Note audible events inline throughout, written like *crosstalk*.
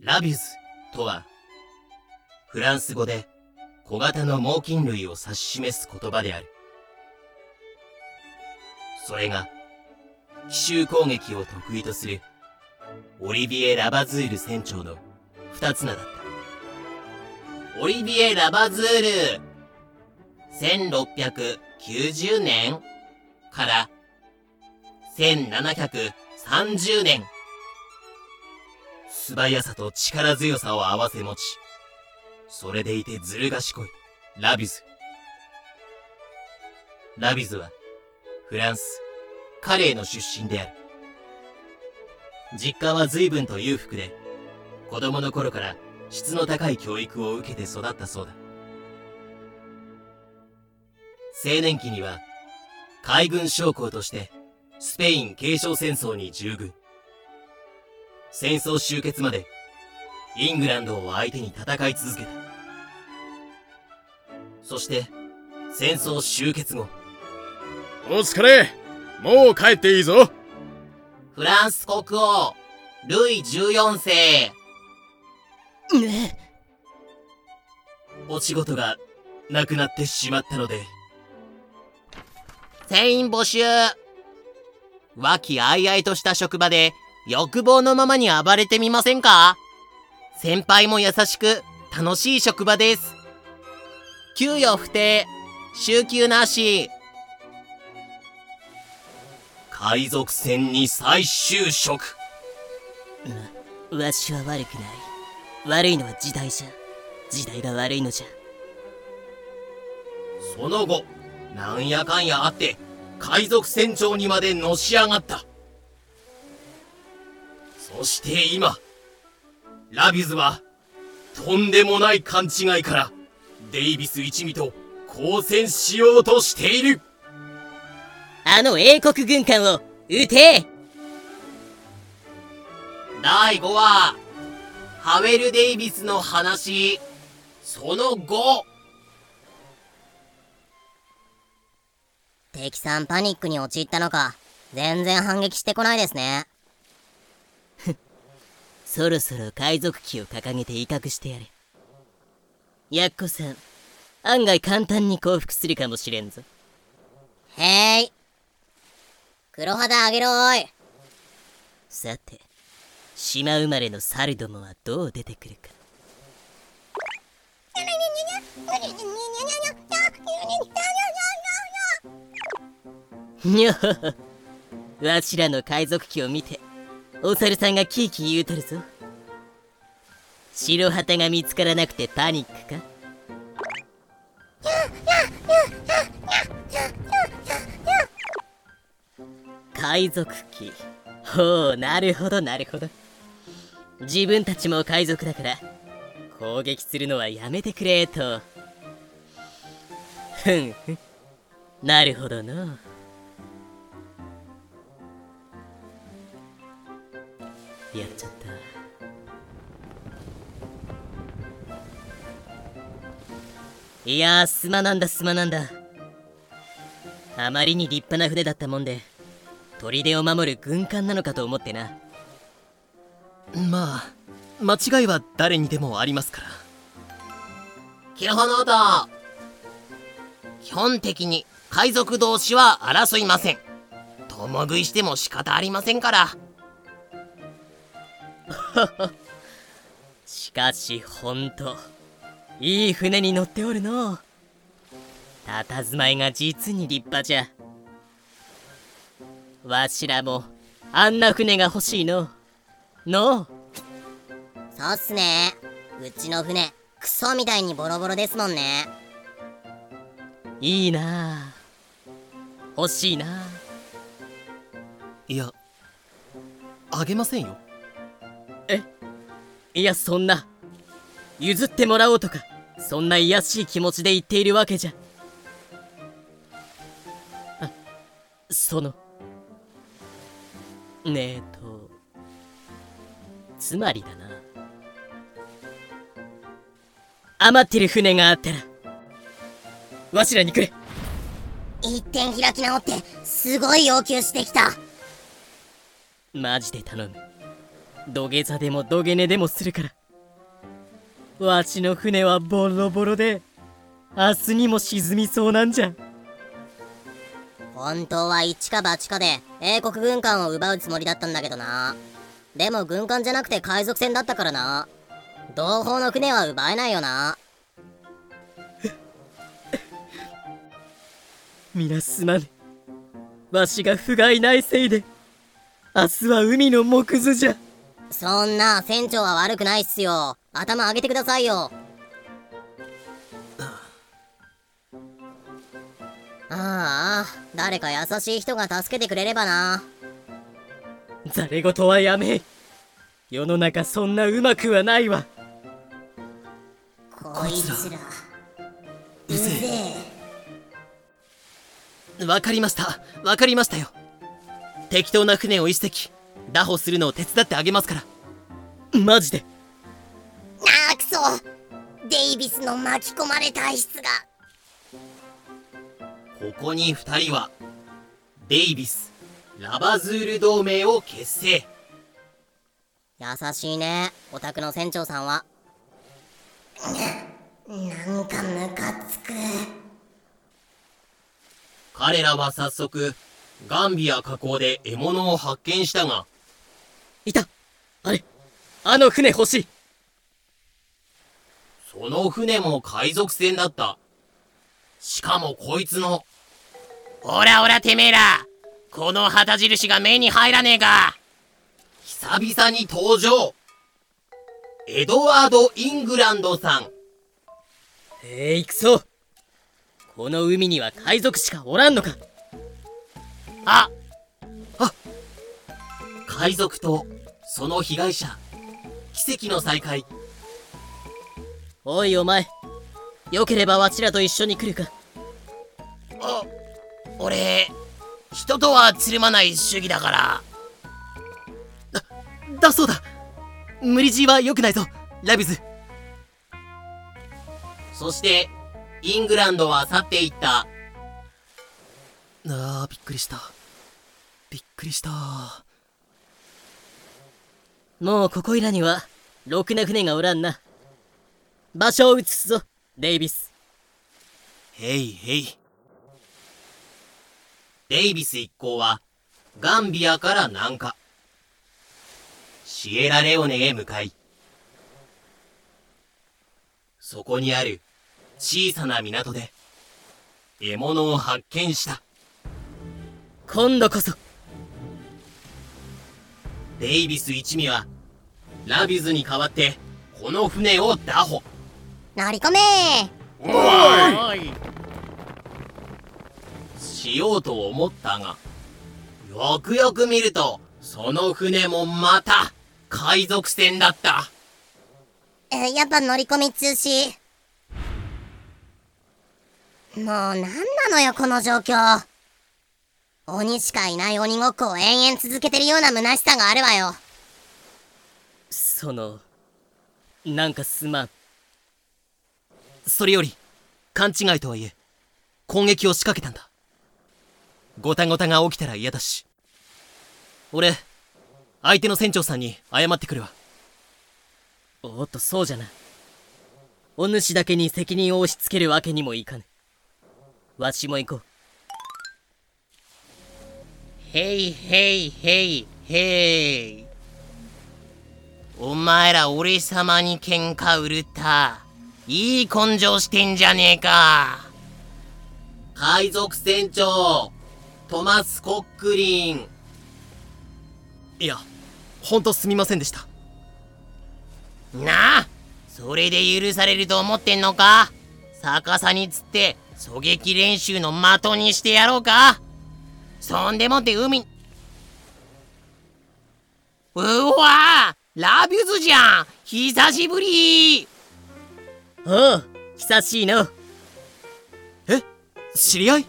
ラビュズとは、フランス語で小型の猛禽類を指し示す言葉である。それが、奇襲攻撃を得意とするオリビエ・ラバズール船長の二つ名だった。オリビエ・ラバズール1690年から1730年素早さと力強さを併せ持ち、それでいてずる賢い、ラビズ。ラビズは、フランス、カレーの出身である。実家は随分と裕福で、子供の頃から質の高い教育を受けて育ったそうだ。青年期には、海軍将校として、スペイン継承戦争に従軍。戦争終結まで、イングランドを相手に戦い続けた。そして、戦争終結後。お疲れもう帰っていいぞフランス国王、ルイ14世。ねお仕事がなくなってしまったので。全員募集和気あいあいとした職場で欲望のままに暴れてみませんか？先輩も優しく楽しい職場です。給与不定、週休なし。海賊船に再就職。わしは悪くない。悪いのは時代じゃ。時代が悪いのじゃ。その後、なんやかんやあって、海賊船長にまでのし上がった。そして今、ラビズは、とんでもない勘違いから、デイビス一味と交戦しようとしている。あの英国軍艦を、撃て。第5話、ハウェル・デイビスの話、その後、敵さんパニックに陥ったのか、全然反撃してこないですね。そろそろ海賊旗を掲げて威嚇してやれ。やっこさん、案外簡単に降伏するかもしれんぞ。へい。黒肌あげろーい。さて、島生まれの猿どもはどう出てくるか。にょわしらの海賊旗を見てお猿さんがキーキー言うとるぞ。白旗が見つからなくてパニックか？海賊旗ほうなるほどなるほど。自分たちも海賊だから攻撃するのはやめてくれと。ふんふん。なるほどの。やっちゃった。いやーすまなんだすまなんだ。あまりに立派な船だったもんで砦を守る軍艦なのかと思ってな。まあ間違いは誰にでもありますから。キルホノート基本的に海賊同士は争いません。共食いしても仕方ありませんからしかしほんといい船に乗っておるの。たたずまいが実に立派じゃ。わしらもあんな船が欲しいの。の。そうっすね。うちの船クソみたいにボロボロですもんね。いいな。欲しいな。いやあげませんよえ？いやそんな。譲ってもらおうとかそんな卑しい気持ちで言っているわけじゃ。あその。ねえとつまりだな。余ってる船があったらわしらにくれ。一点開き直ってすごい要求してきた。マジで頼む土下座でも土下寝でもするから。わしの船はボロボロで明日にも沈みそうなんじゃ。本当は一か八かで英国軍艦を奪うつもりだったんだけどな。でも軍艦じゃなくて海賊船だったからな。同胞の船は奪えないよな。皆すまぬわしが不甲斐ないせいで明日は海の木図じゃそんな船長は悪くないっすよ。頭上げてくださいよ。ああ誰か優しい人が助けてくれればな。ざれ言はやめ。世の中そんなうまくはないわ。こいつらうぜえ。わかりました。わかりましたよ。適当な船を一隻拿捕するのを手伝ってあげますから。マジで。あーくそデイビスの巻き込まれ体質が。ここに二人はデイビスラバズール同盟を結成。優しいねお宅の船長さんは。なんかムカつく。彼らは早速ガンビア河口で獲物を発見したがいた。あれ？あの船欲しい。その船も海賊船だった。しかもこいつの。おらおらてめえら。この旗印が目に入らねえか。久々に登場。エドワード・イングランドさん。えい、くそこの海には海賊しかおらんのか。あ。海賊とその被害者。奇跡の再会。おいお前。よければわしらと一緒に来るか。あ俺人とはつるまない主義だから。だそうだ。無理強いは良くないぞ。ラビズ。そしてイングランドは去っていった。あーびっくりした。びっくりしたもうここいらにはろくな船がおらんな。場所を移すぞデイビス。へいへいデイビス一行はガンビアから南下。シエラレオネへ向かい。そこにある小さな港で獲物を発見した。今度こそデイビス一味はラビズに代わってこの船を拿捕乗り込め。おい。しようと思ったがよくよく見るとその船もまた海賊船だった。えやっぱ乗り込み中止。もうなんなのよこの状況鬼しかいない鬼ごっこを延々続けてるような虚しさがあるわよ。そのなんかすまん。それより勘違いとはいえ攻撃を仕掛けたんだ。ごたごたが起きたら嫌だし。俺相手の船長さんに謝ってくるわ。おっとそうじゃな。お主だけに責任を押し付けるわけにもいかぬ。わしも行こうへいへいへいへいお前ら俺様に喧嘩売るったいい根性してんじゃねえか。海賊船長トマス・コックリン。いやほんとすみませんでした。なあそれで許されると思ってんのか？逆さに釣って狙撃練習の的にしてやろうか？そんでもって海。うわラビュズじゃん。久しぶり。おう久しいの。知り合い？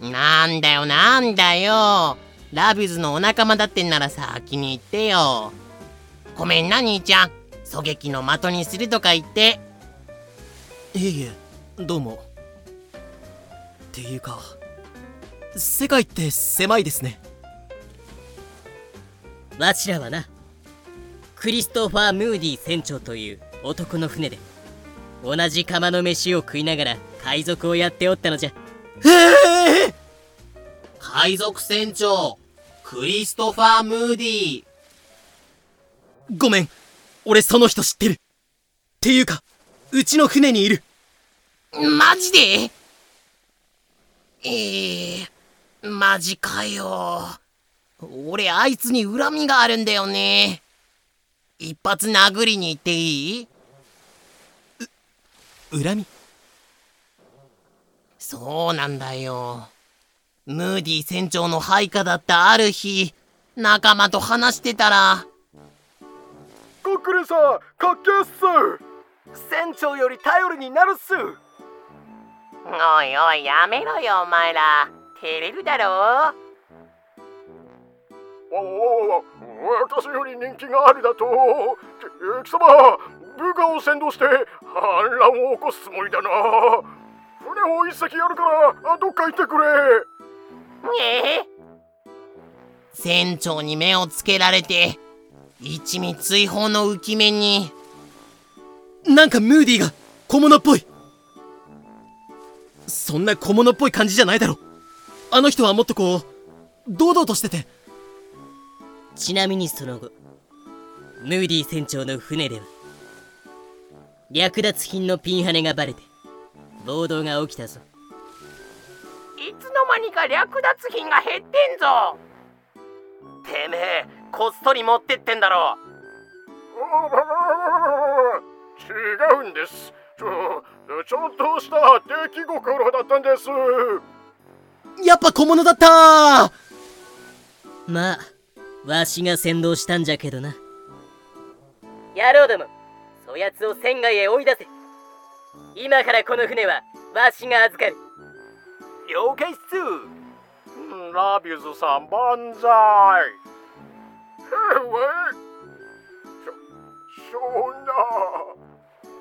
なんだよなんだよ。ラビュズのお仲間だってんなら先に言ってよ。ごめんな兄ちゃん。狙撃の的にするとか言って。いえいえどうも。っていうか世界って狭いですねわしらはなクリストファー・ムーディ船長という男の船で同じ釜の飯を食いながら海賊をやっておったのじゃ海賊船長、クリストファー・ムーディー。ごめん。俺その人知ってる。っていうか、うちの船にいる。マジで？ええー、マジかよ。俺あいつに恨みがあるんだよね。一発殴りに行っていい？恨み？そうなんだよ。ムーディ船長の配下だったある日、仲間と話してたら、コックリンさんかっけっす船長より頼りになるっすおいおいやめろよお前ら。照れるだろおお私より人気がありだと。貴様部下を先導して反乱を起こすつもりだな。船を一隻やるからどっか行ってくれ。ええ船長に目をつけられて一味追放の浮き目に。なんかムーディが小物っぽい。そんな小物っぽい感じじゃないだろあの人はもっとこう堂々としてて。ちなみにその後ムーディ船長の船では略奪品のピンハネがバレて暴動が起きたぞ。いつの間にか略奪品が減ってんぞ。てめえこっそり持ってってんだろ違うんです。ちょちょっとした出来心だったんですやっぱ小物だったまあわしが先導したんじゃけどな。野郎どもそやつを船外へ追い出せ。今からこの船はわしが預かる。了解っす。ラビューズさん万歳。えわそそんな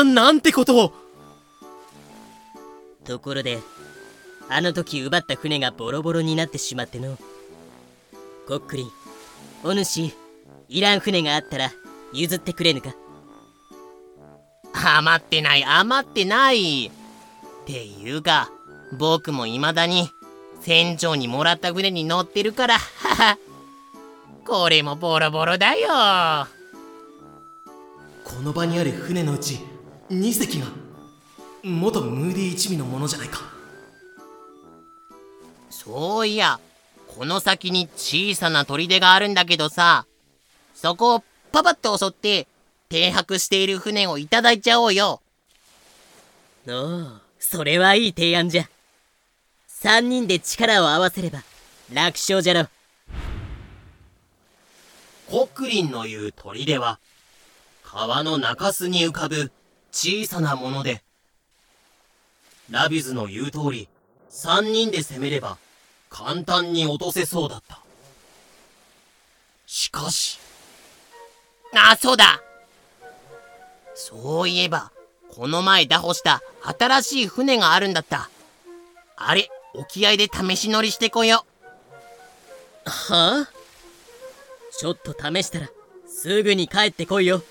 あなんてことを。ところであの時奪った船がボロボロになってしまっての。コックリンお主いらん船があったら譲ってくれぬか？余ってない余ってない。っていうか僕も未だに船長にもらった船に乗ってるからこれもボロボロだよ。この場にある船のうち2隻が元ムーディ一味のものじゃないかそういやこの先に小さな砦があるんだけどさそこをパパッと襲って停泊している船をいただいちゃおうよ。おおそれはいい提案じゃ。3人で力を合わせれば楽勝じゃろコックリンの言う砦は、川の中州に浮かぶ小さなもので、ラビュズの言う通り、三人で攻めれば簡単に落とせそうだった。しかし、あそうだ。そういえばこの前打破した新しい船があるんだった。あれ沖合で試し乗りしてこよはあ？ちょっと試したらすぐに帰ってこいよ。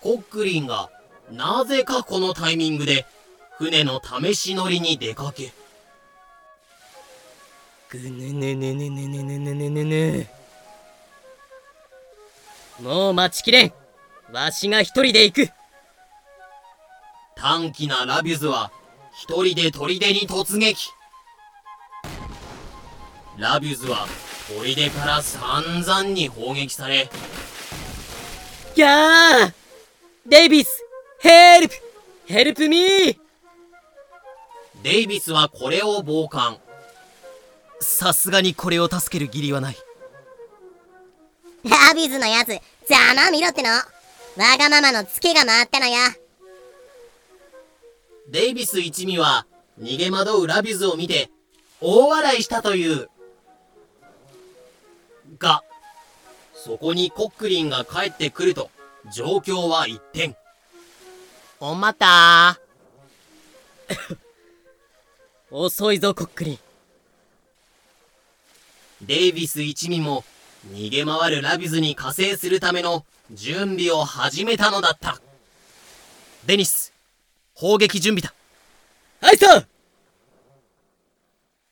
コックリンがなぜかこのタイミングで船の試し乗りに出かけ、ぐぬぬぬぬぬぬぬぬぬぬぬもう待ちきれん。わしが一人で行く。短気なラビュズは一人で砦に突撃。ラビュズは砦から散々に砲撃され。ギャー！デイビス help！help me！デイビスはこれを傍観さすがにこれを助ける義理はない。ラビズのやつざまみろっての。わがままのツケが回ったのやデイビス一味は逃げ惑うラビュズを見て大笑いしたという。がそこにコックリンが帰ってくると状況は一変うおまた *coughs* 遅いぞコックリンデイビス一味も逃げ回るラビズに加勢するための準備を始めたのだった。デニス砲撃準備だ。はいさ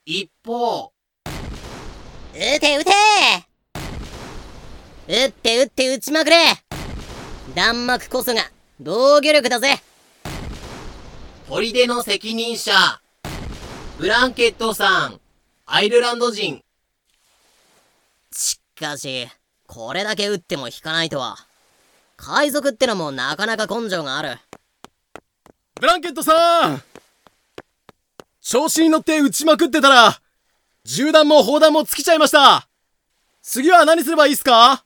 一方。撃て撃て!撃って撃って撃ちまくれ!弾幕こそが防御力だぜ!砦の責任者。ブランケットさん。アイルランド人しかしこれだけ撃っても引かないとは。海賊ってのもなかなか根性がある。ブランケットさん調子に乗って撃ちまくってたら銃弾も砲弾も尽きちゃいました。次は何すればいいっすか？